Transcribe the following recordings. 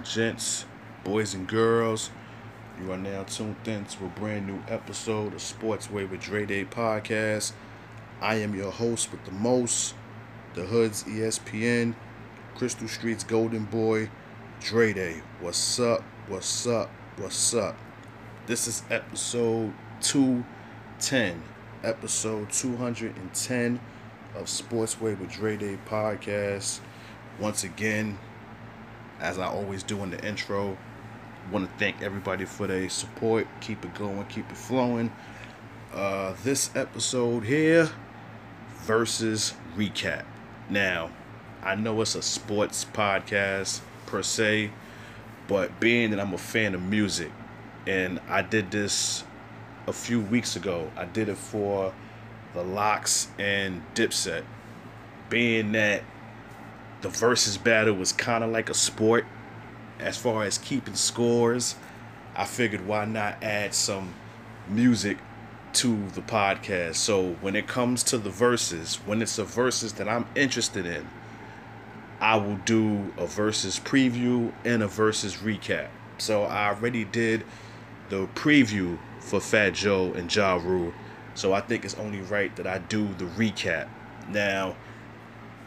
and gents, boys and girls, you are now tuned in to a brand new episode of Sports Way with Dre Day podcast. I am your host with the most, the Hood's ESPN, Crystal Street's Golden Boy, Dre Day. What's up, what's up, what's up? This is episode 210, episode 210 of Sports Way with Dre Day podcast. Once again, as I always do in the intro, want to thank everybody for their support. Keep it going, keep it flowing. Uh, this episode here versus recap. Now, I know it's a sports podcast per se, but being that I'm a fan of music, and I did this a few weeks ago, I did it for the LOX and Dipset. Being that the versus battle was kind of like a sport as far as keeping scores, I figured why not add some music to the podcast. So when it comes to the verses, when it's a verses that I'm interested in, I will do a versus preview and a versus recap. So I already did the preview for Fat Joe and Ja Rule. So I think it's only right that I do the recap. Now,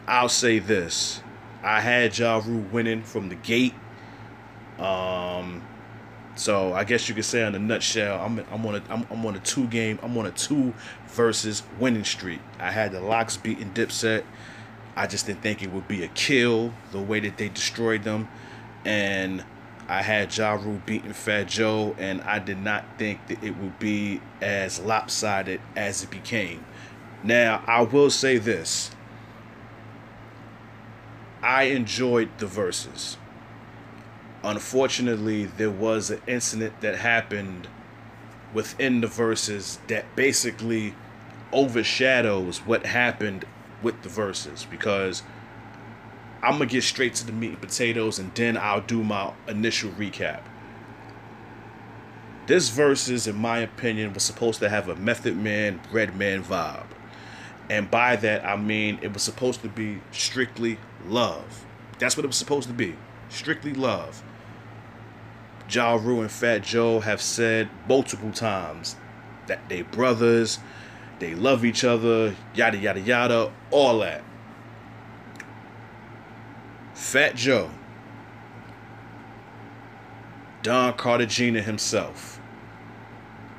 I'll say this. I had Ja Rule winning from the gate. Um so I guess you could say in a nutshell, I'm I'm on a I'm, I'm on a two game I'm on a two versus winning streak. I had the LOX beating Dipset. I just didn't think it would be a kill the way that they destroyed them, and I had Ja Rule beating Fat Joe, and I did not think that it would be as lopsided as it became. Now I will say this. I enjoyed the verses unfortunately, there was an incident that happened within the verses that basically overshadows what happened with the verses because I'm gonna get straight to the meat and potatoes and then I'll do my initial recap. This verses, in my opinion, was supposed to have a Method Man, Redman vibe. And by that, I mean it was supposed to be strictly love. That's what it was supposed to be. Strictly love. Ja and Fat Joe have said multiple times that they brothers, they love each other, yada yada yada, all that. Fat Joe, Don Cartagena himself,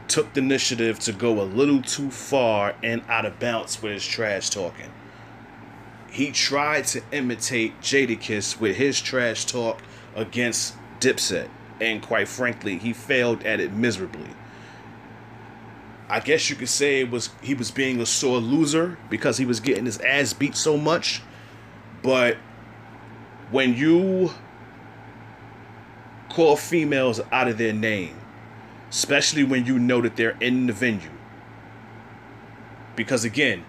took the initiative to go a little too far and out of bounds with his trash talking. He tried to imitate Jadakiss with his trash talk against Dipset and quite frankly, he failed at it miserably. I guess you could say it was he was being a sore loser because he was getting his ass beat so much. But when you call females out of their name, especially when you know that they're in the venue, because again,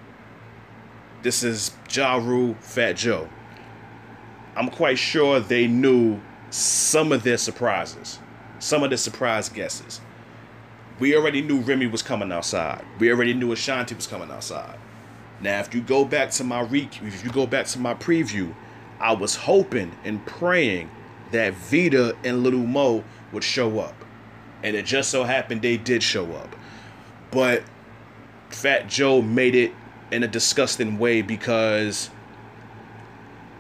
this is Ja Rule, Fat Joe. I'm quite sure they knew some of their surprises, some of the surprise guesses. We already knew Remy was coming outside. We already knew Ashanti was coming outside. Now, if you go back to my re- if you go back to my preview, I was hoping and praying that Vita and Little Mo would show up, and it just so happened they did show up. But Fat Joe made it in a disgusting way because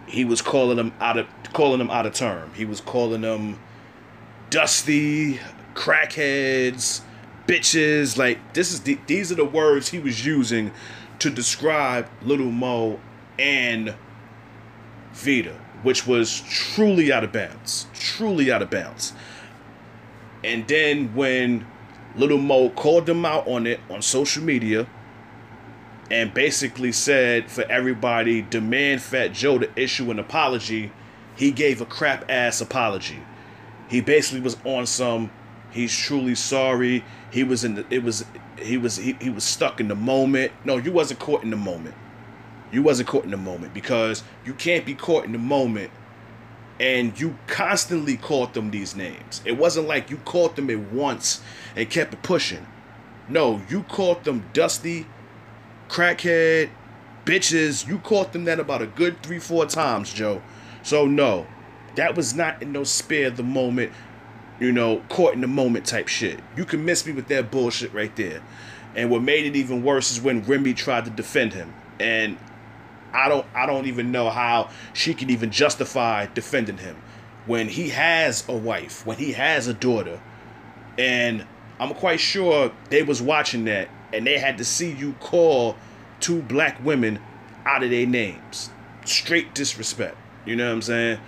he was calling them out of calling them out of term. He was calling them dusty, crackheads, bitches. Like this is the, these are the words he was using to describe Little Mo and Vita, which was truly out of bounds, truly out of bounds. And then when Little Mo called them out on it on social media and basically said for everybody demand Fat Joe to issue an apology, he gave a crap ass apology. He basically was on some he's truly sorry. He was in the it was he was he, he was stuck in the moment. No, you wasn't caught in the moment. You wasn't caught in the moment because you can't be caught in the moment and you constantly called them these names. It wasn't like you called them at once and kept pushing. No, you called them dusty, crackhead, bitches. You caught them that about a good three, four times, Joe. So no, that was not in no spare the moment, you know, caught in the moment type shit. You can miss me with that bullshit right there. And what made it even worse is when Remy tried to defend him. And I don't I don't even know how she can even justify defending him when he has a wife, when he has a daughter. And I'm quite sure they was watching that and they had to see you call two black women out of their names. Straight disrespect. You know what I'm saying?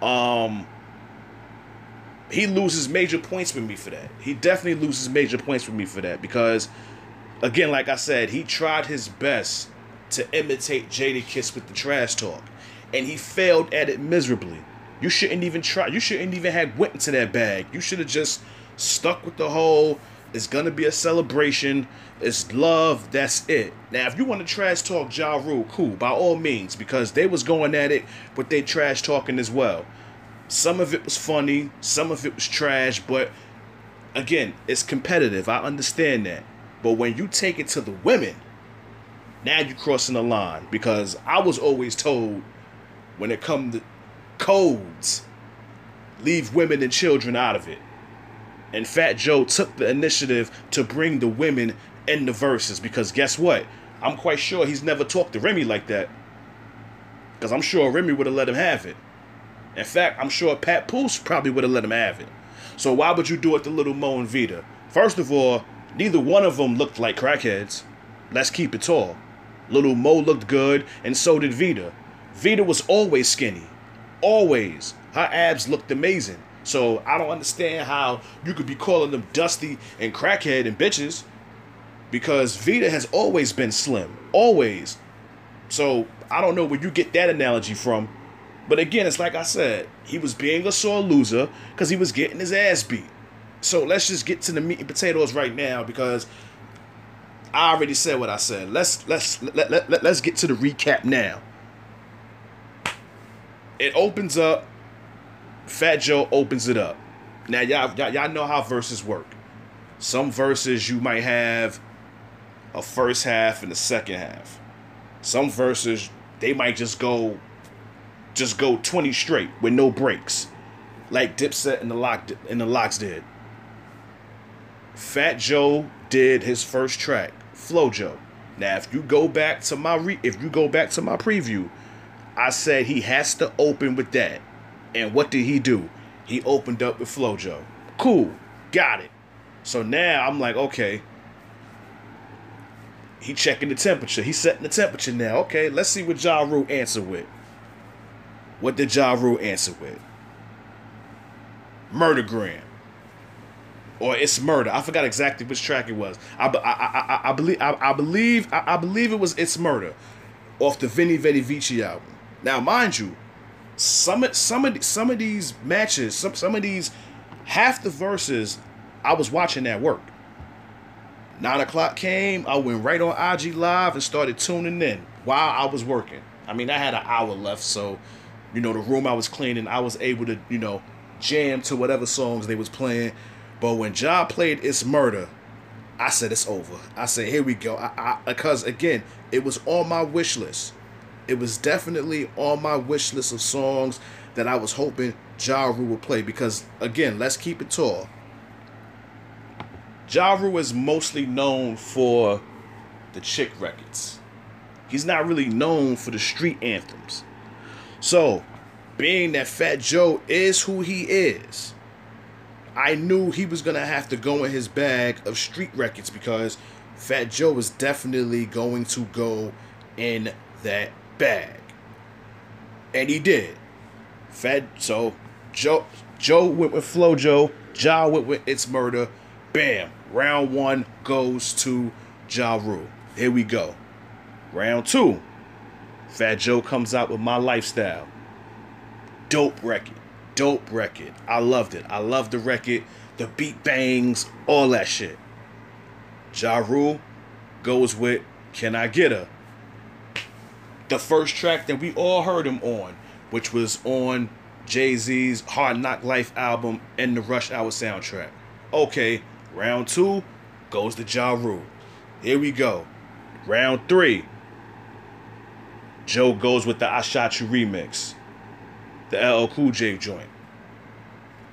Um he loses major points with me for that. He definitely loses major points with me for that because again, like I said, he tried his best to imitate Jadakiss with the trash talk. And he failed at it miserably. You shouldn't even try. You shouldn't even have went into that bag. You should have just stuck with the whole. It's gonna be a celebration. It's love. That's it. Now, if you want to trash talk Ja Rule, cool, by all means, because they was going at it with their trash talking as well. Some of it was funny, some of it was trash, but again, it's competitive. I understand that. But when you take it to the women, now you're crossing the line because I was always told when it comes to codes, leave women and children out of it. And Fat Joe took the initiative to bring the women in the verses because guess what? I'm quite sure he's never talked to Remy like that. Because I'm sure Remy would have let him have it. In fact, I'm sure Papoose probably would have let him have it. So why would you do it to Little Mo and Vita? First of all, neither one of them looked like crackheads. Let's keep it tall. Little Mo looked good, and so did Vita. Vita was always skinny. Always. Her abs looked amazing. So I don't understand how you could be calling them dusty and crackhead and bitches because Vita has always been slim. Always. So I don't know where you get that analogy from. But again, it's like I said, he was being a sore loser because he was getting his ass beat. So let's just get to the meat and potatoes right now because I already said what I said. Let's let's let, let, let, let's get to the recap now. It opens up. Fat Joe opens it up. Now y'all, y'all y'all know how verses work. Some verses you might have a first half and a second half. Some verses they might just go just go 20 straight with no breaks. Like Dipset and the Lock and the LOX did. Fat Joe did his first track, Flow Joe. Now if you go back to my re- if you go back to my preview, I said he has to open with that. And what did he do? He opened up with Flow Joe. Cool. Got it. So now I'm like, okay. He checking the temperature. He's setting the temperature now. Okay, let's see what Ja Rule answer with. What did Ja Rule answer with? Murdergram. Or it's murder. I forgot exactly which track it was. I, I, I, I, believe I, I believe I, I believe it was It's Murder off the Venni Vetti Vecci album. Now, mind you, some some of some of these matches, some some of these half the verses, I was watching at work. Nine o'clock came, I went right on IG Live and started tuning in while I was working. I mean, I had an hour left, so you know, the room I was cleaning, I was able to, you know, jam to whatever songs they was playing. But when Ja played It's Murder, I said it's over. I said, here we go. I, I, because again, it was on my wish list. It was definitely on my wish list of songs that I was hoping Ja Rule would play. Because again, let's keep it tall. Ja Rule is mostly known for the chick records. He's not really known for the street anthems. So, being that Fat Joe is who he is, I knew he was to have to go in his bag of street records because Fat Joe was definitely going to go in that bag. And he did. Fat so Joe Joe went with Flow Joe, Ja went with It's Murder. Bam. Round one goes to Ja Rule. Here we go. Round two. Fat Joe comes out with My Lifestyle. Dope record. Dope record. I loved it. I loved the record. The beat bangs, all that shit. Ja Rule goes with Can I Get Her? The first track that we all heard him on, which was on Jay Z's Hard Knock Life album and the Rush Hour soundtrack. Okay, round two goes to Ja Rule. Here we go. Round three Joe goes with the I Shot You remix. The LL Cool J joint.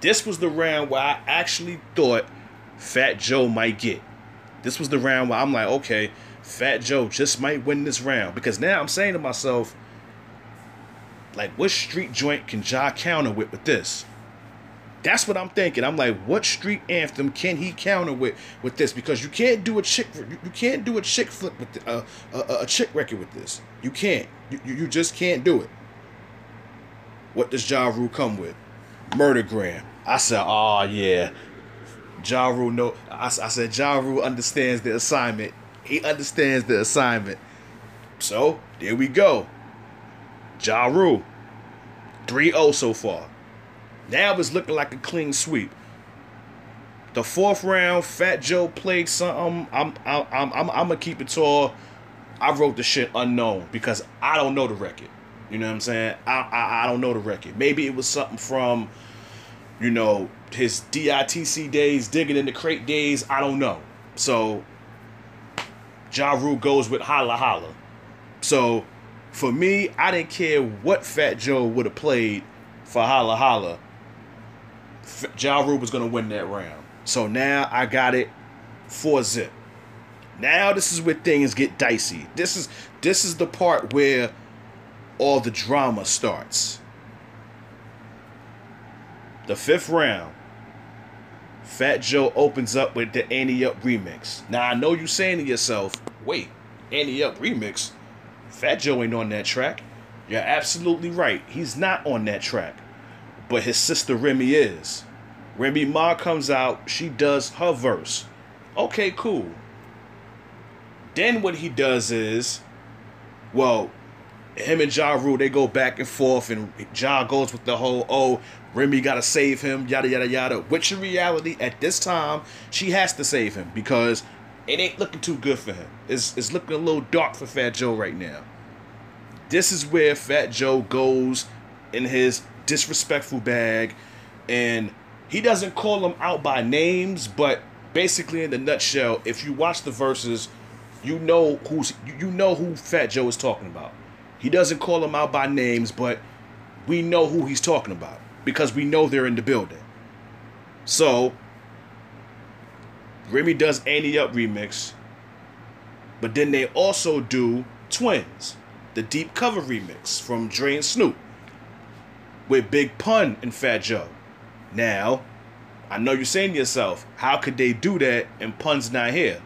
This was the round where I actually thought Fat Joe might get. This was the round where I'm like, okay, Fat Joe just might win this round. Because now I'm saying to myself, like, what street joint can Ja counter with with this? That's what I'm thinking. I'm like, what street anthem can he counter with with this? Because you can't do a chick, you can't do a chick flip with the, uh, a, a chick record with this. You can't. You, you just can't do it. What does Ja Rule come with? Murdergram. I said, oh yeah. Ja Rule know. I, I said Ja Rule understands the assignment. He understands the assignment. So there we go. Ja Rule. 3-0 so far. Now it's looking like a clean sweep. The fourth round, Fat Joe played something. I'm I'm I'm I'm, I'm gonna keep it tall. I wrote the shit unknown because I don't know the record. You know what I'm saying? I I, I don't know the record. Maybe it was something from, you know, his DITC days, digging in the crate days. I don't know. So, Ja Rule goes with Holla Holla. So, for me, I didn't care what Fat Joe would have played for Holla Holla. Ja Rule was to win that round. So now I got it for zip. Now this is where things get dicey. This is this is the part where all the drama starts. The fifth round. Fat Joe opens up with the Ante Up remix. Now I know you saying to yourself, wait, Ante Up remix? Fat Joe ain't on that track. You're absolutely right. He's not on that track but his sister Remy is. Remy Ma comes out, she does her verse. Okay, cool. Then what he does is, well, him and Ja Rule, they go back and forth, and Ja goes with the whole, oh, Remy gotta save him, yada yada yada. Which in reality, at this time, she has to save him because it ain't looking too good for him. It's, it's looking a little dark for Fat Joe right now. This is where Fat Joe goes in his disrespectful bag, and he doesn't call them out by names, but basically in the nutshell, if you watch the verses, you know who's you know who Fat Joe is talking about. He doesn't call them out by names, but we know who he's talking about because we know they're in the building. So Remy does Ante Up remix, but then they also do Twins, the deep cover remix from Dre and Snoop with Big Pun and Fat Joe. Now, I know you're saying to yourself, how could they do that and Pun's not here?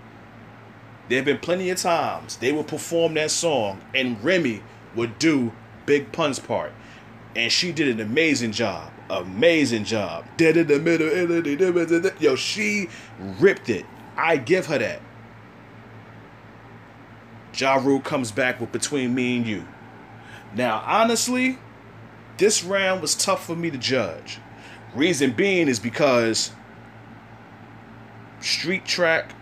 There have been plenty of times they will perform that song and Remy would do Big Pun's part. And she did an amazing job. Amazing job. Dead in the middle. Yo, she ripped it. I give her that. Ja Rule comes back with Between Me and You. Now, honestly, this round was tough for me to judge. Reason being is because Street Track,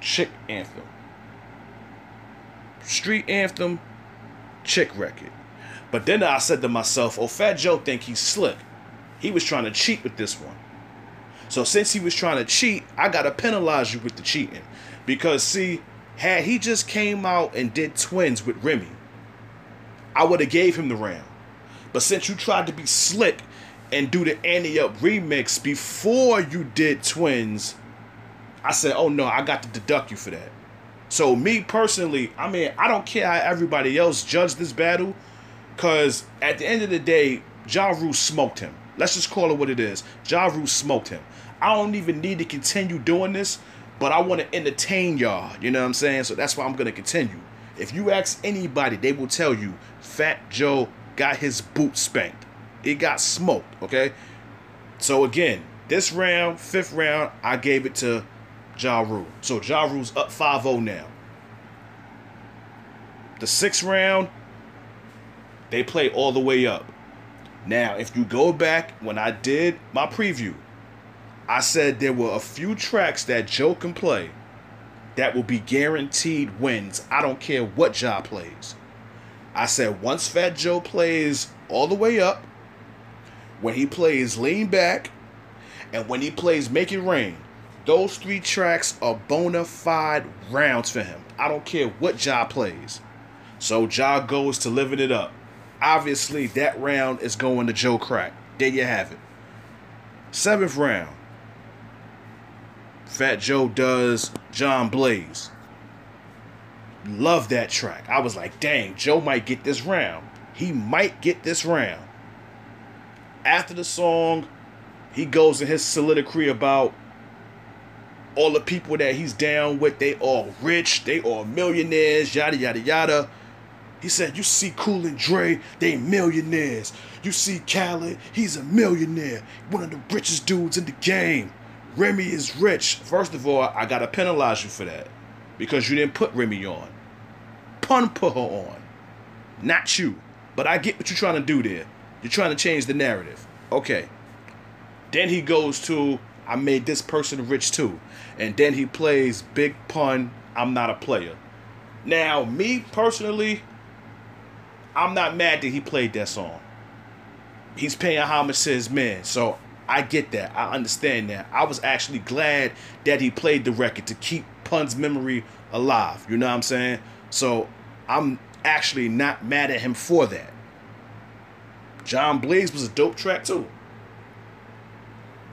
Chick Anthem. Street Anthem, Chick Record. But then I said to myself, oh, Fat Joe think he's slick. He was trying to cheat with this one. So since he was trying to cheat, I gotta penalize you with the cheating. Because see, had he just came out and did twins with Remy, I would have gave him the round. But since you tried to be slick and do the Ante Up remix before you did Twins, I said, oh no, I got to deduct you for that. So me personally, I mean, I don't care how everybody else judged this battle, because at the end of the day, Ja Rule smoked him. Let's just call it what it is. Ja Rule smoked him. I don't even need to continue doing this, but I want to entertain y'all. You know what I'm saying? So that's why I'm to continue. If you ask anybody, they will tell you Fat Joe got his boot spanked. It got smoked, okay? So again, this round, fifth round, I gave it to Ja Rule. So Ja Rule's up 5-0 now. The sixth round, they play all the way up. Now, if you go back when I did my preview, I said there were a few tracks that Joe can play that will be guaranteed wins. I don't care what Ja plays. I said once Fat Joe plays all the way up, when he plays lean back, and when he plays make it rain, those three tracks are bona fide rounds for him. I don't care what Ja plays. So Ja goes to living it up. obviously that round is going to Joe Crack. There you have it. Seventh round. Fat Joe does John Blaze. Love that track. I was like, dang, Joe might get this round. He might get this round. After the song, he goes in his soliloquy about all the people that he's down with. They all rich, they all millionaires, yada yada yada. He said, You see Cool and Dre, they millionaires. You see Khaled, he's a millionaire. One of the richest dudes in the game. Remy is rich. First of all, I gotta penalize you for that. Because you didn't put Remy on. Pun put her on. Not you. But I get what you're trying to do there. You're trying to change the narrative. Okay. Then he goes to I made this person rich too. And then he plays Big Pun, I'm not a player. Now, me personally, I'm not mad that he played that song. He's paying homage to his man. So I get that. I understand that. I was actually glad that he played the record to keep Pun's memory alive. You know what I'm saying? So I'm actually not mad at him for that. John Blaze was a dope track too.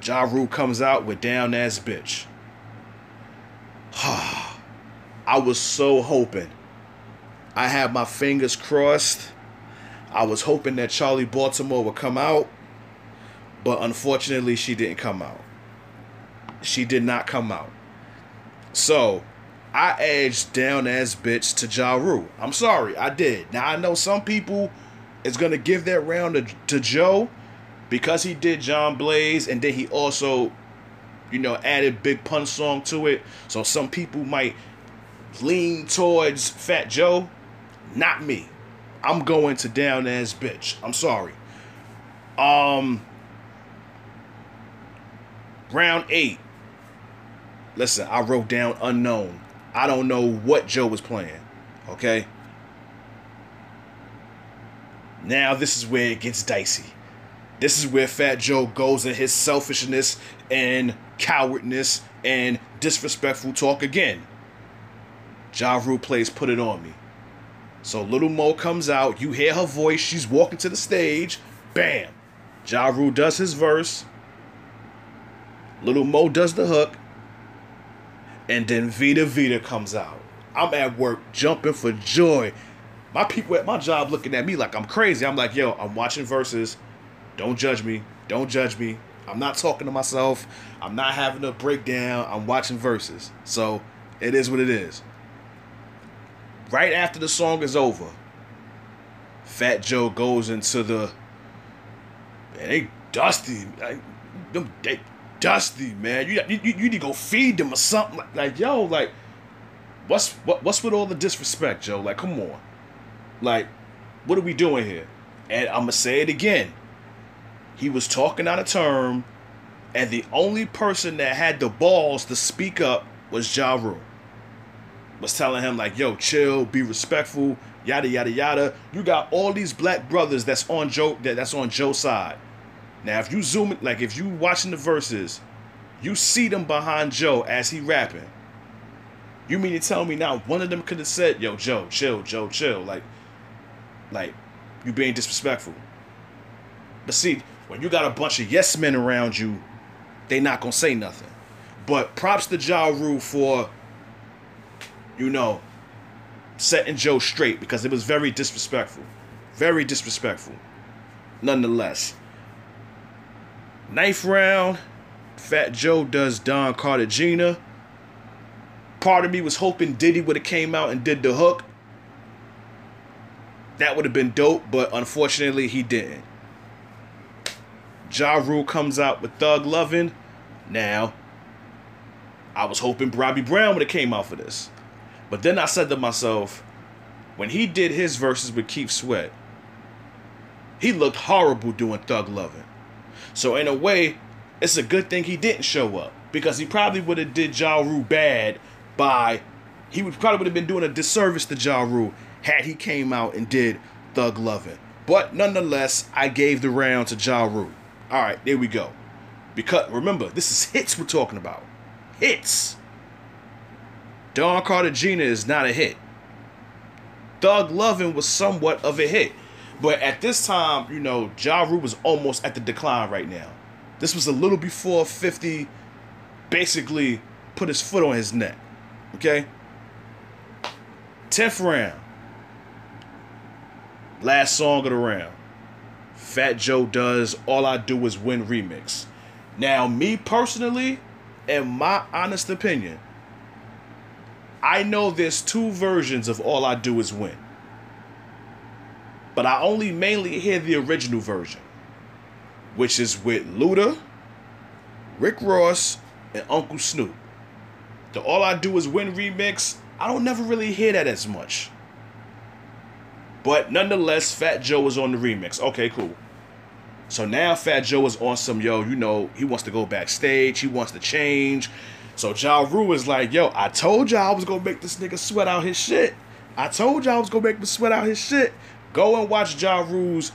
Ja Rule comes out with Down Ass Bitch. I was so hoping. I had my fingers crossed. I was hoping that Charli Baltimore would come out, but unfortunately, she didn't come out. She did not come out. So, I edged down as bitch to Ja Rule. I'm sorry, I did. Now I know some people is gonna give that round to, to Joe because he did John Blaze and then he also, you know, added Big Pun song to it. So some people might lean towards Fat Joe. Not me. I'm going to down as bitch. I'm sorry. Um round eight. Listen, I wrote down unknown. I don't know what Joe was playing. Okay. Now this is where it gets dicey. This is where Fat Joe goes in his selfishness and cowardness and disrespectful talk again. Ja Rule plays Put It On Me. So Little Mo comes out, you hear her voice, she's walking to the stage, bam. Ja Rule does his verse. Little Mo does the hook. And then Vita Vita comes out. I'm at work jumping for joy. My people at my job looking at me like I'm crazy. I'm like, yo, I'm watching verses. Don't judge me. Don't judge me. I'm not talking to myself. I'm not having a breakdown. I'm watching verses. So it is what it is. Right after the song is over, Fat Joe goes into the. Man, they dusty. Like, them, they dusty, man. You, you, you need to go feed them or something. Like, like yo, like, what's what, what's with all the disrespect, Joe? Like, come on. Like, what are we doing here? And I'm gonna say it again. He was talking out of term, and the only person that had the balls to speak up was Ja Rule. Was telling him like, "Yo, chill, be respectful, yada yada yada." You got all these black brothers that's on Joe that, that's on Joe's side. Now, if you zoom it, like if you watching the verses, you see them behind Joe as he rapping. You mean to tell me now one of them could have said, "Yo, Joe, chill, Joe, chill," like, like you being disrespectful. But see, when you got a bunch of yes men around you, they not gonna say nothing. But props to Ja Rule for, you know, setting Joe straight because it was very disrespectful. Very disrespectful. Nonetheless. Knife round, Fat Joe does Don Cartagena. Part of me was hoping Diddy would have came out and did the hook. That would have been dope, but unfortunately he didn't. Ja Rule comes out with Thug Lovin'. Now, I was hoping Bobby Brown would have came out for this. But then I said to myself, when he did his verses with Keith Sweat, he looked horrible doing Thug Lovin'. So in a way, it's a good thing he didn't show up because he probably would have did Ja Rule bad by he would probably would have been doing a disservice to Ja Rule had he came out and did Thug Lovin'. But nonetheless, I gave the round to Ja Rule. All right, there we go. Because remember, this is hits we're talking about. Hits. Don Cartagena is not a hit. Thug Lovin' was somewhat of a hit. But at this time, you know, Ja Rule was almost at the decline right now. This was a little before 50 basically put his foot on his neck. Okay? 10th round. Last song of the round. Fat Joe does All I Do Is Win remix. Now, me personally, in my honest opinion, I know there's two versions of All I Do Is Win. But I only mainly hear the original version, which is with Luda, Rick Ross, and Uncle Snoop. The All I Do Is Win remix, I don't never really hear that as much. But nonetheless, Fat Joe was on the remix. Okay, cool. So now Fat Joe is on some, yo, you know, he wants to go backstage, he wants to change. So Ja Rule is like, yo, I told y'all I was gonna make this nigga sweat out his shit. I told y'all I was gonna make him sweat out his shit. Go and watch Ja Rule's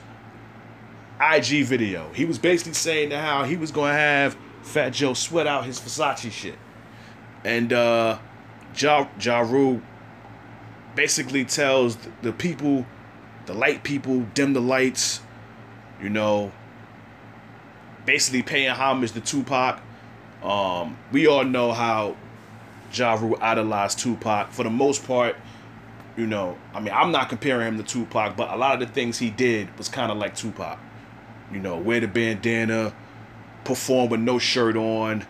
IG video. He was basically saying how he was gonna have Fat Joe sweat out his Versace shit. And uh Ja, ja Rule basically tells the people, the light people, dim the lights, you know, basically paying homage to Tupac. Um, we all know how Ja Rule idolized Tupac. For the most part, you know, I mean, I'm not comparing him to Tupac, but a lot of the things he did was kind of like Tupac. You know, wear the bandana, perform with no shirt on,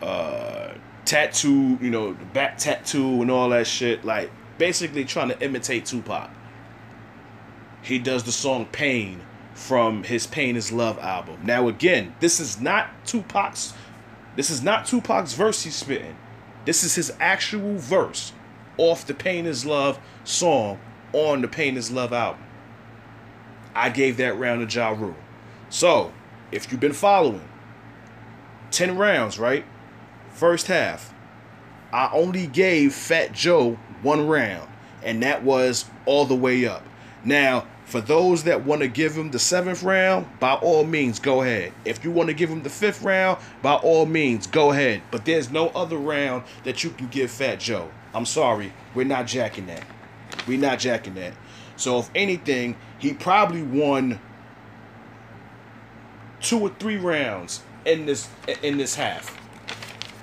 uh, tattoo, you know, the back tattoo and all that shit. Like, basically trying to imitate Tupac. He does the song Pain from his Pain is Love album. Now, again, this is not Tupac's. This is not Tupac's verse he's spitting. This is his actual verse off the Pain is Love song on the Pain is Love album. I gave that round to Ja Rule. So, if you've been following, 10 rounds, right? First half. I only gave Fat Joe one round, and that was all the way up. Now, for those that want to give him the seventh round, by all means, go ahead. If you want to give him the fifth round, by all means, go ahead. But there's no other round that you can give Fat Joe. I'm sorry, we're not jacking that. We're not jacking that. So if anything, he probably won two or three rounds in this in this half.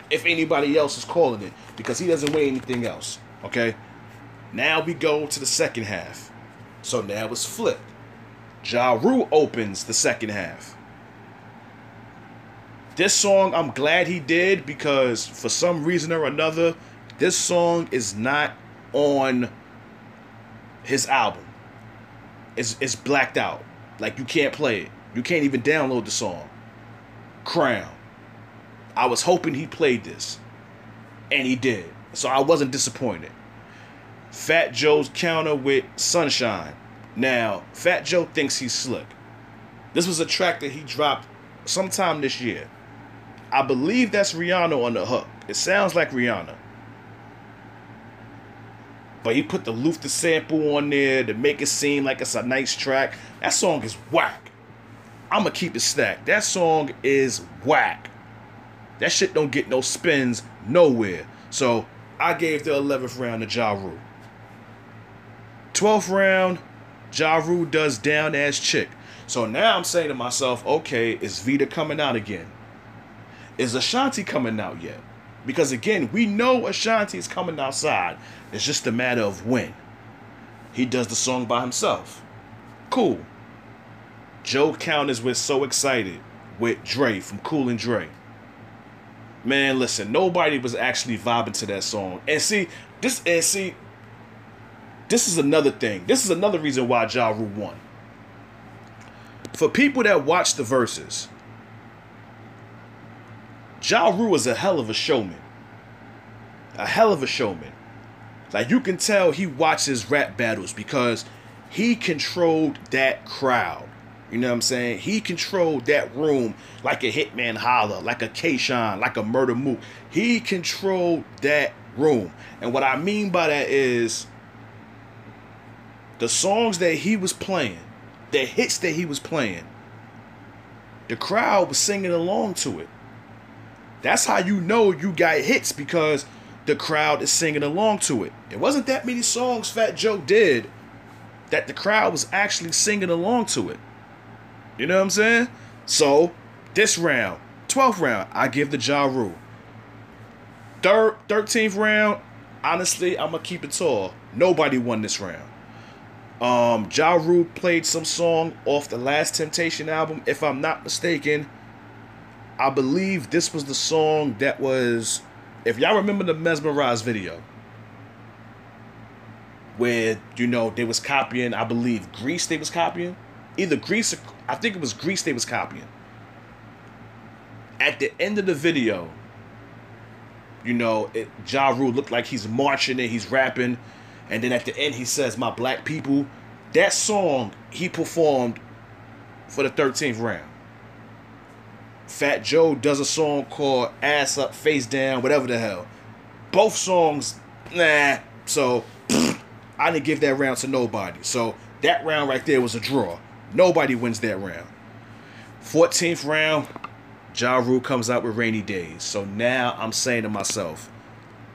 If anybody else is calling it, because he doesn't weigh anything else. Okay. Now we go to the second half. So now it's flipped. Ja Rule opens the second half. This song, I'm glad he did because for some reason or another, this song is not on his album. It's, it's blacked out. Like you can't play it. You can't even download the song. Crown. I was hoping he played this. And he did. So I wasn't disappointed. Fat Joe's counter with Sunshine. Now, Fat Joe thinks he's slick. This was a track that he dropped sometime this year. I believe that's Rihanna on the hook. It sounds like Rihanna. But he put the Luther sample on there to make it seem like it's a nice track. That song is whack. I'ma keep it stacked. That song is whack. That shit don't get no spins nowhere. So I gave the 11th round to Ja Rule. 12th round, Ja Rule does down ass chick. So now I'm saying to myself, okay, is Vita coming out again? Is Ashanti coming out yet? Because again, we know Ashanti is coming outside. It's just a matter of when. He does the song by himself. Cool. Joe Count is with So Excited with Dre from Cool and Dre. Man, listen, nobody was actually vibing to that song. And see, this and see, this is another thing. This is another reason why Ja Rule won. For people that watch the verses, Ja Rule is a hell of a showman. A hell of a showman. Like you can tell he watches rap battles because he controlled that crowd. You know what I'm saying? He controlled that room like a Hitman Holla, like a K-Shine, like a Murda Mook. He controlled that room. And what I mean by that is the songs that he was playing, the hits that he was playing, the crowd was singing along to it. That's how you know you got hits because the crowd is singing along to it. It wasn't that many songs Fat Joe did that the crowd was actually singing along to it. You know what I'm saying? So, this round, 12th round, I give the Ja Rule. Third, 13th round, honestly, I'm going to keep it tall. Nobody won this round. Um, ja Rule played some song off the Last Temptation album. If I'm not mistaken, I believe this was the song that was, if y'all remember the Mesmerize video, where, you know, they was copying, I believe, Grease they was copying. Either Grease, or, I think it was Grease they was copying. At the end of the video, you know, it, Ja Rule looked like he's marching and he's rapping and then at the end, he says, My black people. That song he performed for the 13th round. Fat Joe does a song called Ass Up, Face Down, whatever the hell. Both songs, nah. So I didn't give that round to nobody. So that round right there was a draw. Nobody wins that round. 14th round, Ja Rule comes out with Rainy Days. So now I'm saying to myself,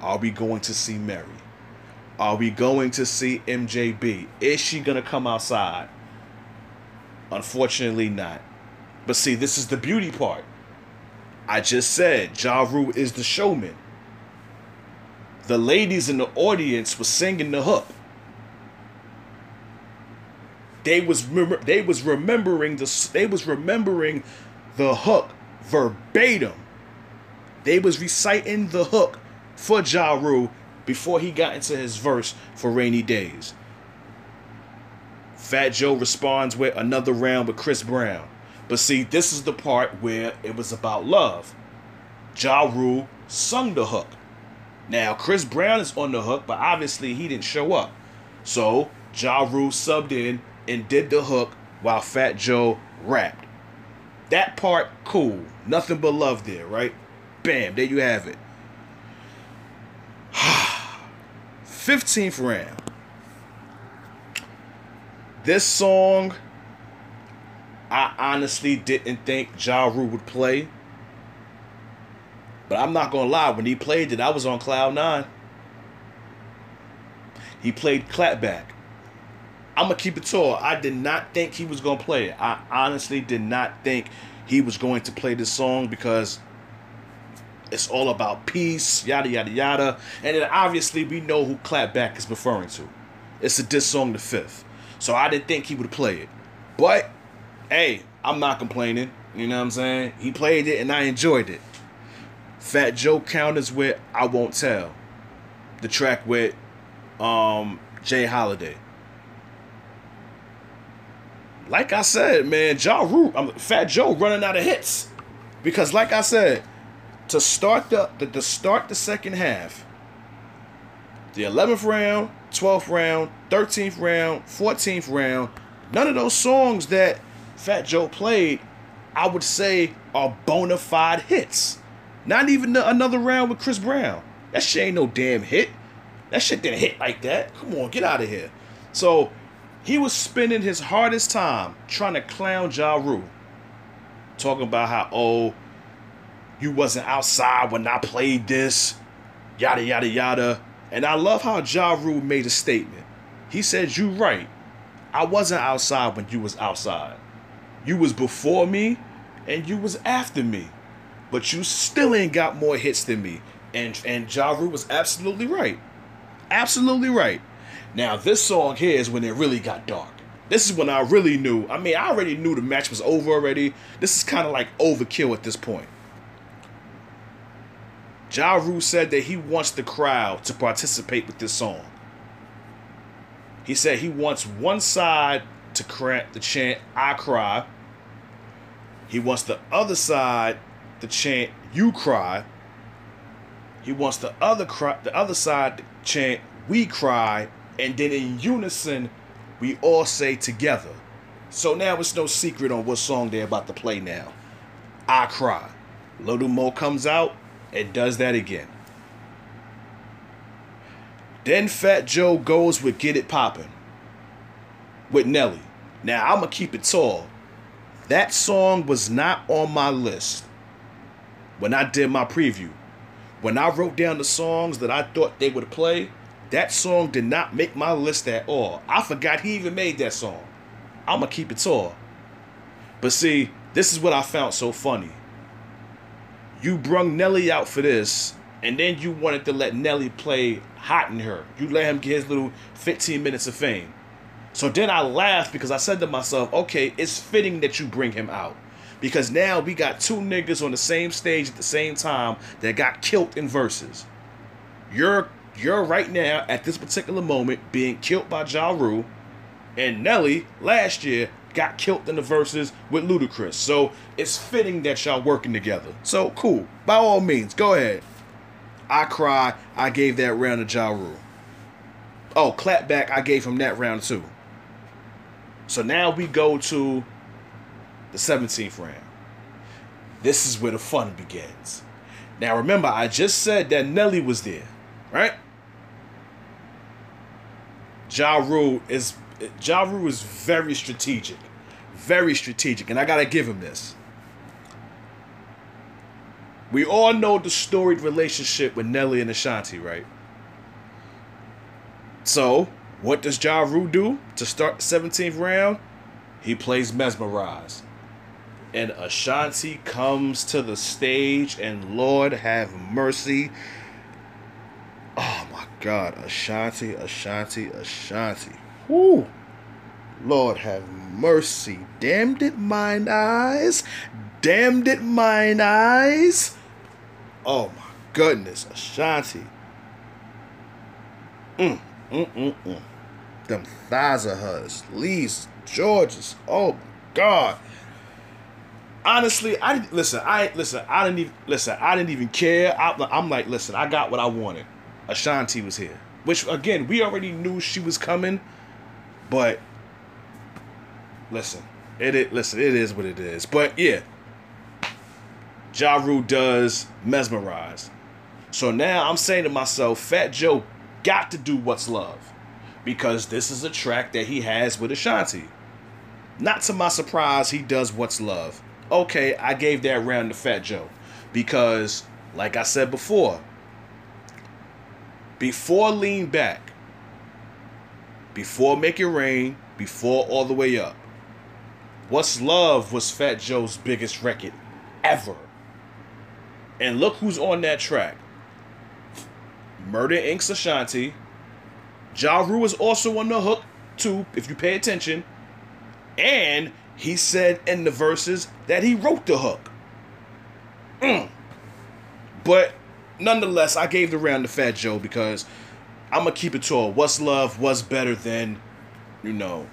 are we going to see Mary? Are we going to see MJB? Is she going to come outside? Unfortunately, not. But see, this is the beauty part. I just said Ja Rule is the showman. The ladies in the audience were singing the hook. They was they was remembering the they was remembering the hook verbatim. They was reciting the hook for Ja Rule before he got into his verse for Rainy Days. Fat Joe responds with another round with Chris Brown. But see, this is the part where it was about love. Ja Rule sung the hook. Now, Chris Brown is on the hook, but obviously he didn't show up. So, Ja Rule subbed in and did the hook while Fat Joe rapped. That part, cool. Nothing but love there, right? Bam, there you have it. 15th round. This song, I honestly didn't think Ja Rule would play. But I'm not going to lie, when he played it, I was on cloud nine. He played clapback. I'm going to keep it tall. I did not think he was going to play it. I honestly did not think he was going to play this song because it's all about peace, yada yada yada. And then obviously we know who Clapback is referring to. It's a diss song, the fifth. So I didn't think he would play it. But hey, I'm not complaining. You know what I'm saying? He played it and I enjoyed it. Fat Joe counters with I Won't Tell. The track with um J. Holiday. Like I said, man, Ja Rule, Fat Joe running out of hits. Because like I said, to start the, the to start the second half. The 11th round, 12th round, 13th round, 14th round, none of those songs that Fat Joe played, I would say are bona fide hits. Not even the, another round with Chris Brown. That shit ain't no damn hit. That shit didn't hit like that. Come on, get out of here. So he was spending his hardest time trying to clown Ja Rule. Talking about how, oh, you wasn't outside when I played this, yada yada yada. And I love how Ja Rule made a statement. He said, You right. I wasn't outside when you was outside. You was before me and you was after me. But you still ain't got more hits than me. And and Ja Rule was absolutely right. Absolutely right. Now this song here is when it really got dark. This is when I really knew. I mean, I already knew the match was over already. This is kind of like overkill at this point. Ja Rule said that he wants the crowd to participate with this song. He said he wants one side to cra- to chant "I cry." He wants the other side to chant "You cry." He wants the other cry, the other side to chant "We cry," and then in unison, we all say together. So now it's no secret on what song they're about to play now. I cry. Little Mo comes out and does that again. Then Fat Joe goes with Get It Poppin' with Nelly. Now I'm gonna keep it tall. That song was not on my list when I did my preview. When I wrote down the songs that I thought they would play, that song did not make my list at all. I forgot he even made that song. I'ma keep it tall. But see, this is what I found so funny. You brung Nelly out for this, and then you wanted to let Nelly play Hot in Herre. You let him get his little 15 minutes of fame. So then I laughed because I said to myself, okay, it's fitting that you bring him out. Because now we got two niggas on the same stage at the same time that got killed in verses. You're you're right now at this particular moment being killed by Ja Rule, and Nelly last year got killed in the verses with Ludacris. So it's fitting that y'all working together. So cool. By all means, go ahead. I cry. I gave that round to Ja Rule. Oh, clapback. I gave him that round too. So now we go to the 17th round. This is where the fun begins. Now remember, I just said that Nelly was there, right? Ja Rule is Ja is very strategic. Very strategic. And I gotta give him this. We all know the storied relationship with Nelly and Ashanti, right? So, what does Ja do to start the 17th round? He plays Mesmerize. And Ashanti comes to the stage, and Lord have mercy. Oh my God, Ashanti, Ashanti, Ashanti. Whoo! Lord have mercy. Damned it, mine eyes. Damned it, mine eyes. Oh my goodness, Ashanti. Mm, mm, mm, mm. Them thighs of hers. Lee's, George's. Oh God. Honestly, I didn't listen. I listen. I didn't even listen. I didn't even care. I, I'm like, listen. I got what I wanted. Ashanti was here, which again we already knew she was coming, but listen, it, it listen. It is what it is. But yeah, Ja Rule does mesmerize. So now I'm saying to myself, Fat Joe got to do what's love because this is a track that he has with Ashanti. Not to my surprise, he does what's love. Okay, I gave that round to Fat Joe because, like I said before, before Lean Back, before Make It Rain, before All the Way Up, What's Love was Fat Joe's biggest record ever. And look who's on that track. Murder Inc.'s Ashanti. Ja Rule is also on the hook, too, if you pay attention. And he said in the verses that he wrote the hook. Mm. But nonetheless, I gave the round to Fat Joe because I'm to keep it tall. What's Love what's better than, you know,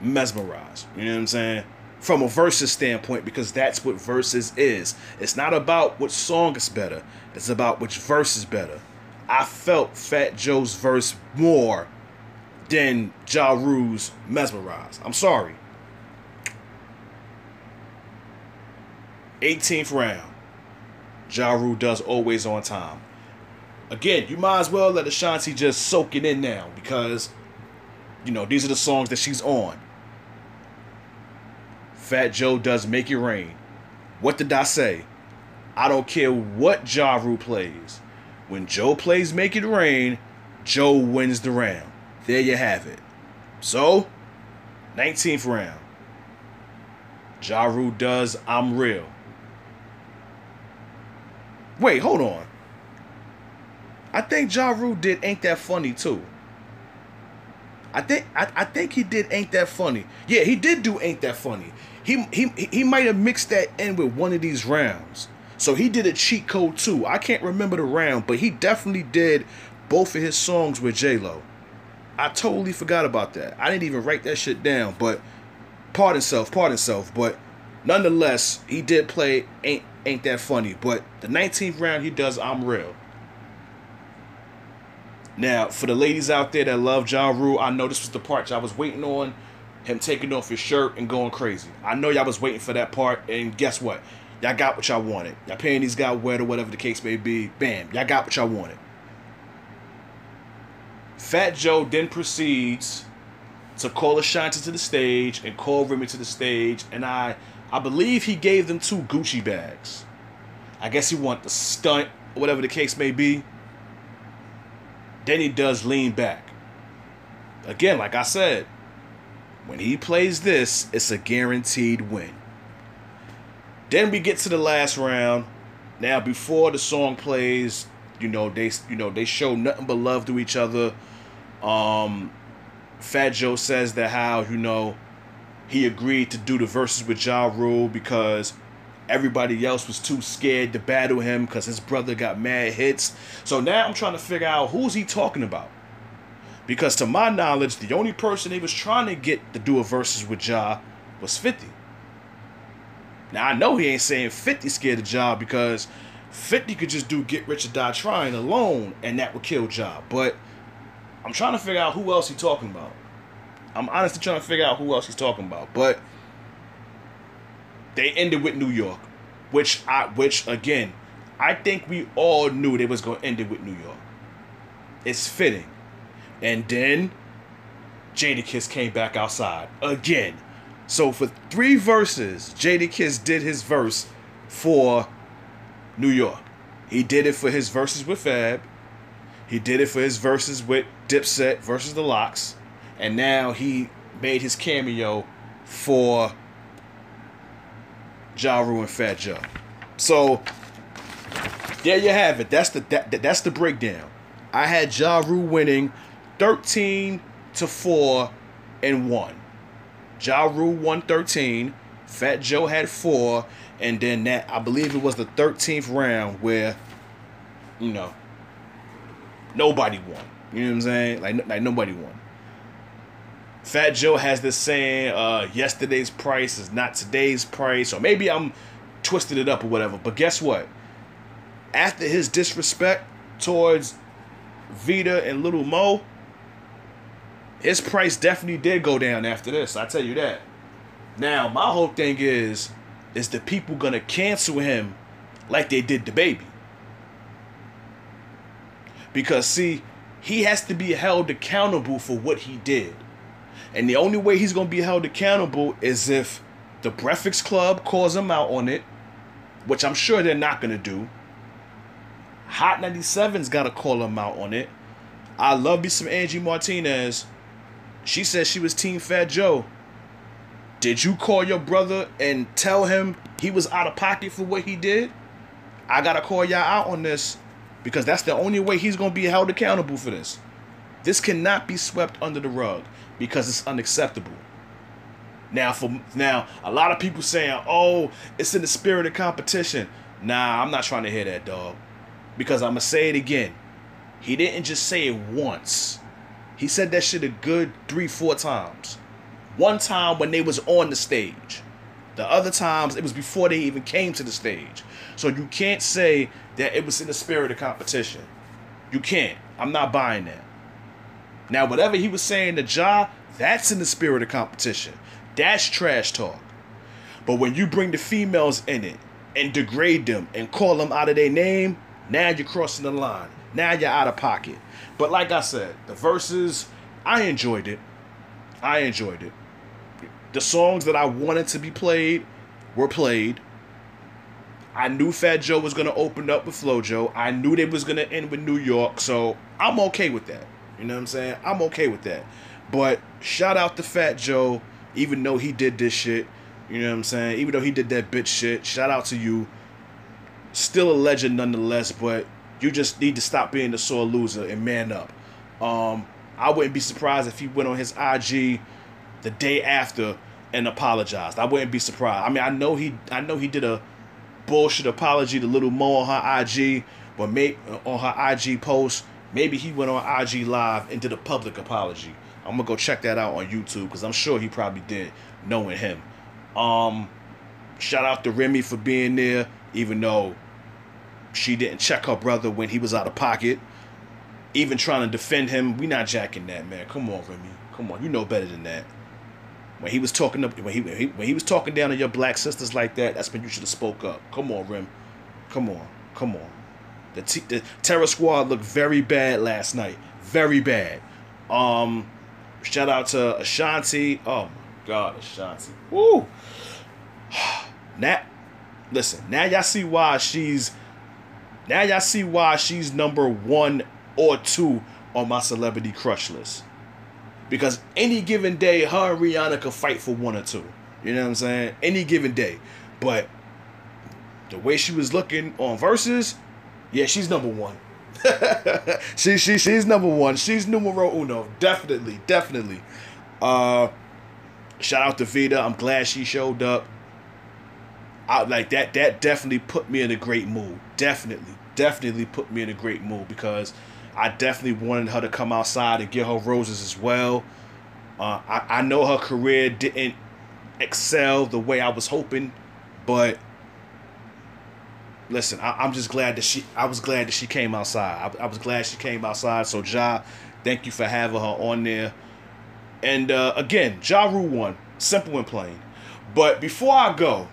Mesmerize. You know what I'm saying? From a verses standpoint, because that's what verses is. It's not about which song is better, it's about which verse is better. I felt Fat Joe's verse more than Ja Rule's Mesmerize. I'm sorry. 18th round. Ja Rule does always on time. Again, you might as well let Ashanti just soak it in now because, you know, these are the songs that she's on. Fat Joe does Make It Rain. What did I say? I don't care what Ja Rule plays. When Joe plays Make It Rain, Joe wins the round. There you have it. So, 19th round. Ja Rule does I'm Real. Wait, hold on. I think Ja Rule did Ain't That Funny too. I think I, I think he did Ain't That Funny. Yeah, he did do Ain't That Funny. He he he might have mixed that in with one of these rounds. So he did a cheat code too. I can't remember the round, but he definitely did both of his songs with J Lo. I totally forgot about that. I didn't even write that shit down, but pardon self, pardon self, but nonetheless, he did play Ain't Ain't That Funny. But the 19th round he does I'm Real. Now, for the ladies out there that love Ja Rule, I know this was the part y'all was waiting on. Him taking off his shirt and going crazy. I know y'all was waiting for that part, and guess what? Y'all got what y'all wanted. Y'all panties got wet or whatever the case may be. Bam, y'all got what y'all wanted. Fat Joe then proceeds to call Ashanti to the stage and call Remy to the stage, and I I believe he gave them two Gucci bags. I guess he want the stunt, whatever the case may be. Then he does lean back. Again, like I said, when he plays this, it's a guaranteed win. Then we get to the last round. Now, before the song plays, you know they you know they show nothing but love to each other. Um, Fat Joe says that how you know he agreed to do the verses with Ja Rule because everybody else was too scared to battle him because his brother got mad hits. So now I'm trying to figure out who's he talking about. Because to my knowledge, the only person he was trying to get to do a verses with Ja was 50. Now I know he ain't saying 50 scared of Ja because 50 could just do Get Rich or Die Trying alone and that would kill Ja. But I'm trying to figure out who else he's talking about. I'm honestly trying to figure out who else he's talking about. But they ended with New York, which I which again, I think we all knew they was gonna end it with New York. It's fitting. And then Jadakiss came back outside again. So for three verses, Jadakiss did his verse for New York. He did it for his verses with Fab. He did it for his verses with Dipset versus the LOX. And now he made his cameo for Ja Rule and Fat Joe. So there you have it. That's the that, that's the breakdown. I had Ja Rule winning 13 to 4 and 1. Ja Rule won 13. Fat Joe had 4. And then that I believe it was the 13th round where, you know, nobody won. You know what I'm saying? Like, like nobody won. Fat Joe has this saying, uh, yesterday's price is not today's price, or maybe I'm twisted it up or whatever. But guess what? After his disrespect towards Vita and Little Mo, his price definitely did go down after this. I tell you that. Now, my whole thing is, is the people gonna cancel him like they did the baby? Because see, he has to be held accountable for what he did. And the only way he's going to be held accountable is if the Breakfast Club calls him out on it, which I'm sure they're not going to do. Hot 97's got to call him out on it. I love me some Angie Martinez. She said she was Team Fat Joe. Did you call your brother and tell him he was out of pocket for what he did? I got to call y'all out on this because that's the only way he's going to be held accountable for this. This cannot be swept under the rug because it's unacceptable. Now, for now, a lot of people saying, "Oh, it's in the spirit of competition." Nah, I'm not trying to hear that, dog. Because I'm gonna say it again. He didn't just say it once. He said that shit a good three, four times. One time when they was on the stage. The other times it was before they even came to the stage. So you can't say that it was in the spirit of competition. You can't. I'm not buying that. Now, whatever he was saying to Ja, that's in the spirit of competition. That's trash talk. But when you bring the females in it and degrade them and call them out of their name, now you're crossing the line. Now you're out of pocket. But like I said, the verses, I enjoyed it. I enjoyed it. The songs that I wanted to be played were played. I knew Fat Joe was gonna open up with Flow Flow Joe. I knew they was gonna end with New York, so I'm okay with that. You know what I'm saying? I'm okay with that. But shout out to Fat Joe, even though he did this shit. You know what I'm saying? Even though he did that bitch shit, shout out to you. Still a legend nonetheless, but you just need to stop being the sore loser and man up. Um, I wouldn't be surprised if he went on his IG the day after and apologized. I wouldn't be surprised. I mean, I know he, I know he did a bullshit apology to Little Mo on her IG, but maybe on her IG post, Maybe he went on IG Live and did a public apology. I'm gonna go check that out on YouTube because I'm sure he probably did, knowing him. Um, shout out to Remy for being there, even though she didn't check her brother when he was out of pocket. Even trying to defend him, we not jacking that, man. Come on, Remy. Come on, you know better than that. When he was talking up, when he, when he when he was talking down to your black sisters like that, that's when you should have spoke up. Come on, Rim. Come on, come on. The, t- the Terror Squad looked very bad last night. Very bad. Um, shout out to Ashanti. Oh my God, Ashanti. Woo. Now, listen. Now y'all see why she's. Now y'all see why she's number one or two on my celebrity crush list. Because any given day, her and Rihanna could fight for one or two. You know what I'm saying? Any given day. But the way she was looking on verses, yeah, she's number one. she, she she's number one. She's numero uno. Definitely, definitely. Uh shout out to Vita. I'm glad she showed up. I like that that definitely put me in a great mood. Definitely. Definitely put me in a great mood because I definitely wanted her to come outside and get her roses as well. Uh, I, I know her career didn't excel the way I was hoping, but listen, I, am just glad that she. I was glad that she came outside. I, I, was glad she came outside. So Ja, thank you for having her on there. And uh, again, Ja Rule one, simple and plain. But before I go,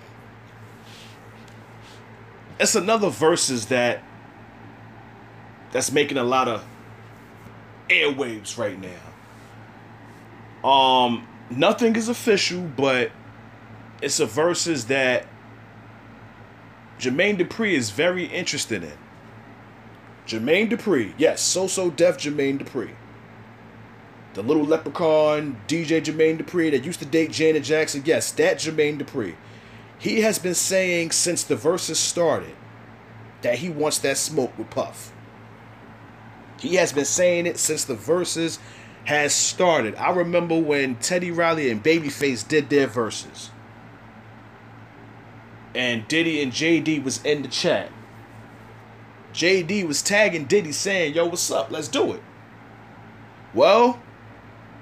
it's another verses that that's making a lot of airwaves right now. Um, nothing is official, but it's a verses that Jermaine Dupri is very interested in. Jermaine Dupri, yes, So So Def Jermaine Dupri. The little leprechaun DJ Jermaine Dupri that used to date Janet Jackson, yes, that Jermaine Dupri. He has been saying since the verses started that he wants that smoke with Puff. He has been saying it since the verses has started. I remember when Teddy Riley and Babyface did their verses. And Diddy and JD was in the chat. JD was tagging Diddy saying, Yo, what's up? Let's do it. Well,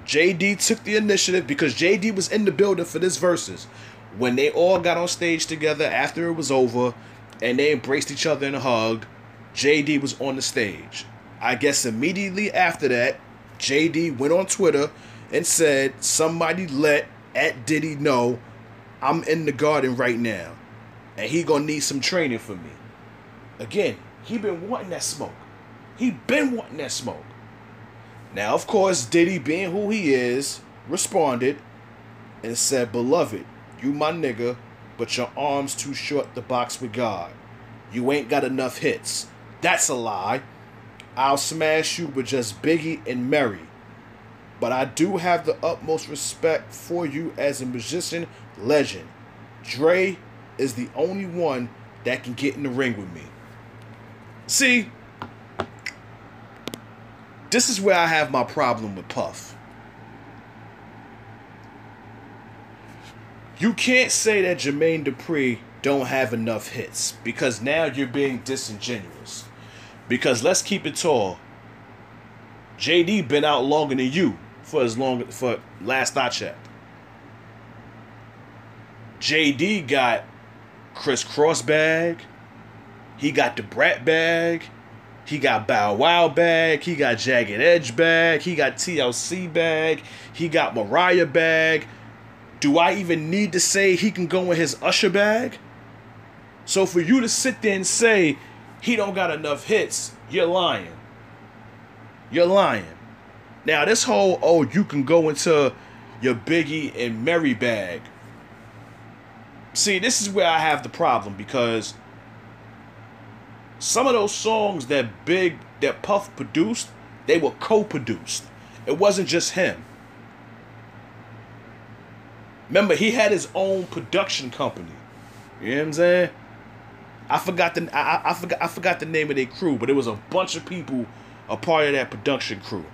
JD took the initiative because JD was in the building for this verses. When they all got on stage together after it was over and they embraced each other in a hug, JD was on the stage. I guess immediately after that, JD went on Twitter and said, Somebody let at Diddy know I'm in the garden right now. And he gonna need some training for me. Again, he been wanting that smoke. He been wanting that smoke. Now, of course, Diddy, being who he is, responded and said, Beloved, you my nigga, but your arms too short to box with God. You ain't got enough hits. That's a lie. I'll smash you with just Biggie and Mary. But I do have the utmost respect for you as a musician legend. Dre is the only one that can get in the ring with me. See, this is where I have my problem with Puff. You can't say that Jermaine Dupri don't have enough hits because now you're being disingenuous. Because let's keep it tall. JD been out longer than you for as long for last I checked. JD got Kris Kross bag. He got the Brat bag. He got Bow Wow bag. He got Jagged Edge bag. He got TLC bag. He got Mariah bag. Do I even need to say he can go in his Usher bag? So for you to sit there and say he don't got enough hits, you're lying. You're lying. Now this whole oh you can go into your Biggie and Mary bag. See, this is where I have the problem because some of those songs that Big that Puff produced, they were co-produced. It wasn't just him. Remember, he had his own production company. You know what I'm saying? I forgot the I, I forgot I forgot the name of their crew, but it was a bunch of people a part of that production crew.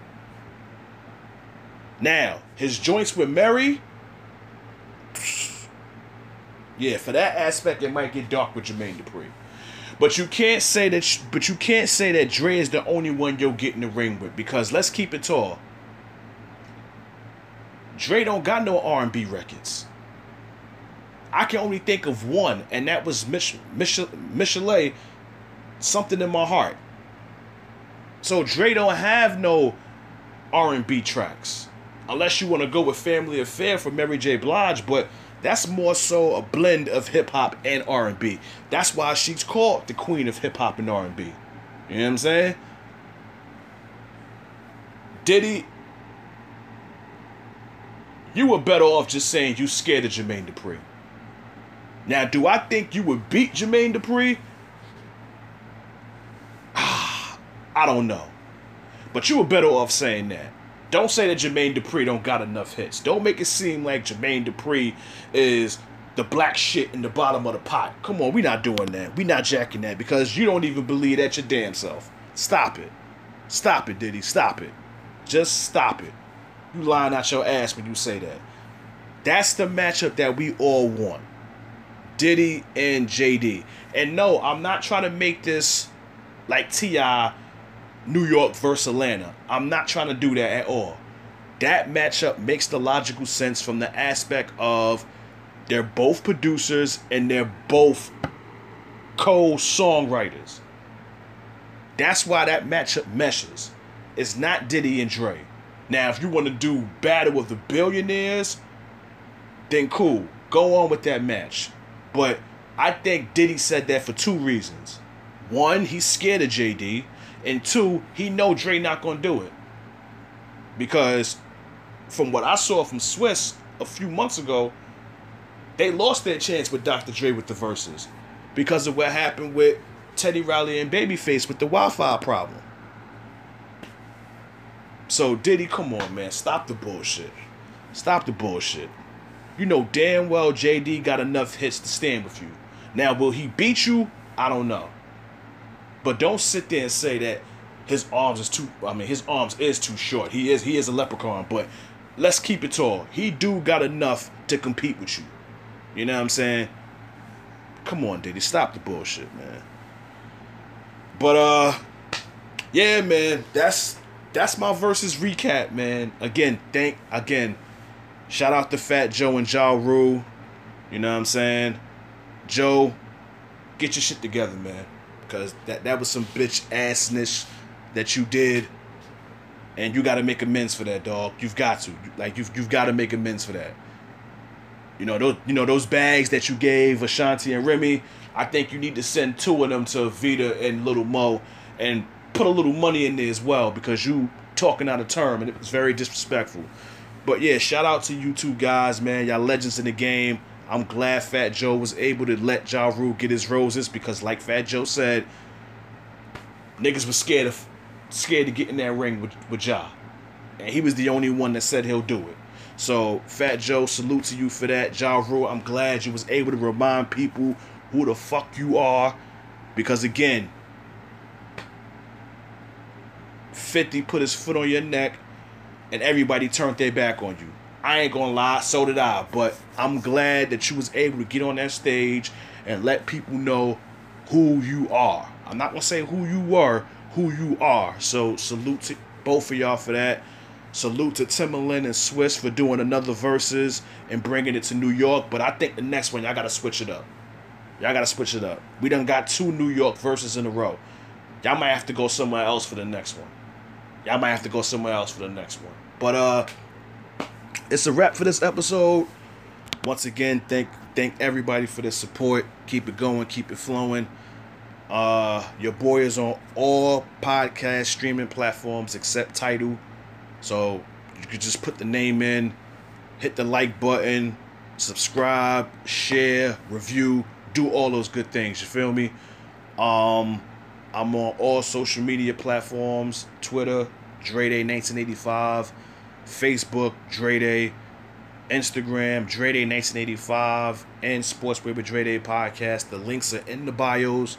Now, his joints with Mary, yeah, for that aspect, it might get dark with Jermaine Dupri. But you can't say that. But you can't say that Dre is the only one you'll get in the ring with because let's keep it tall. Dre don't got no R&B records. I can only think of one, and that was Mich- Mich- Michel'le, something in my heart. So Dre don't have no R&B tracks, unless you want to go with Family Affair for Mary J. Blige, but that's more so a blend of hip hop and R&B. That's why she's called the queen of hip hop and R&B. You know what I'm saying? Diddy, you were better off just saying you scared of Jermaine Dupri. Now, do I think you would beat Jermaine Dupri? Ah, I don't know. But you were better off saying that. Don't say that Jermaine Dupri don't got enough hits. Don't make it seem like Jermaine Dupri is the black shit in the bottom of the pot. Come on, we not doing that. We not jacking that because you don't even believe that your damn self. Stop it. Stop it, Diddy. Stop it. Just stop it. You lying out your ass when you say that. That's the matchup that we all want. Diddy and JD. And no, I'm not trying to make this like T.I. New York versus Atlanta. I'm not trying to do that at all. That matchup makes the logical sense from the aspect of they're both producers and they're both co-songwriters. That's why that matchup meshes. It's not Diddy and Dre. Now, if you want to do Battle of the Billionaires, then cool. Go on with that match. But I think Diddy said that for two reasons. One, he's scared of JD, and two, he know Dre not gonna do it. Because from what I saw from Swizz a few months ago, they lost their chance with Dr. Dre with the verses because of what happened with Teddy Riley and Babyface with the Wi-Fi problem. So Diddy, come on, man, stop the bullshit. Stop the bullshit. You know damn well JD got enough hits to stand with you. Now, will he beat you? I don't know. But don't sit there and say that his arms is too. I mean, his arms is too short. He is he is a leprechaun. But let's keep it tall. He do got enough to compete with you. You know what I'm saying? Come on, Diddy, stop the bullshit, man. But uh, yeah, man, that's that's my versus recap, man. Again, thank again. Shout out to Fat Joe and Ja Rule. You know what I'm saying? Joe, get your shit together, man. Cause that, that was some bitch assness that you did. And you gotta make amends for that, dog. You've got to. Like you've you've gotta make amends for that. You know, those you know, those bags that you gave Ashanti and Remy, I think you need to send two of them to Vita and Little Mo and put a little money in there as well because you talking out of term and it was very disrespectful. But yeah, shout out to you two guys, man. Y'all legends in the game. I'm glad Fat Joe was able to let Ja Rule get his roses because, like Fat Joe said, niggas was scared of scared to get in that ring with, with Ja. And he was the only one that said he'll do it. So, Fat Joe, salute to you for that. Ja Rule, I'm glad you was able to remind people who the fuck you are. Because again, 50 put his foot on your neck and everybody turned their back on you. I ain't gonna lie, so did I. But I'm glad that you was able to get on that stage and let people know who you are. I'm not gonna say who you were, who you are. So salute to both of y'all for that. Salute to Timbaland and Swizz for doing another verses and bringing it to New York. But I think the next one y'all gotta switch it up. Y'all gotta switch it up. We done got two New York verses in a row. Y'all might have to go somewhere else for the next one. Y'all might have to go somewhere else for the next one. But uh it's a wrap for this episode. Once again, thank thank everybody for the support. Keep it going, keep it flowing. Uh your boy is on all podcast streaming platforms except Tidal, So you could just put the name in, hit the like button, subscribe, share, review, do all those good things. You feel me? Um I'm on all social media platforms Twitter, Dre Day 1985, Facebook, Dre Day, Instagram, Dre Day 1985, and Sportsway with Dre Day podcast. The links are in the bios.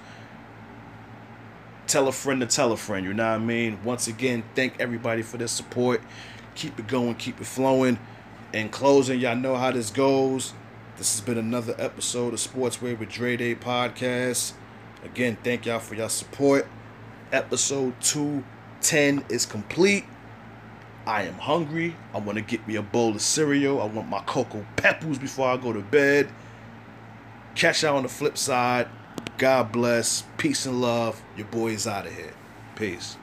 Tell a friend to tell a friend, you know what I mean? Once again, thank everybody for their support. Keep it going, keep it flowing. In closing, y'all know how this goes. This has been another episode of Sportsway with Dre Day podcast. Again, thank y'all for your support. Episode 210 is complete. I am hungry. I want to get me a bowl of cereal. I want my Cocoa Pebbles before I go to bed. Catch y'all on the flip side. God bless. Peace and love. Your boy is out of here. Peace.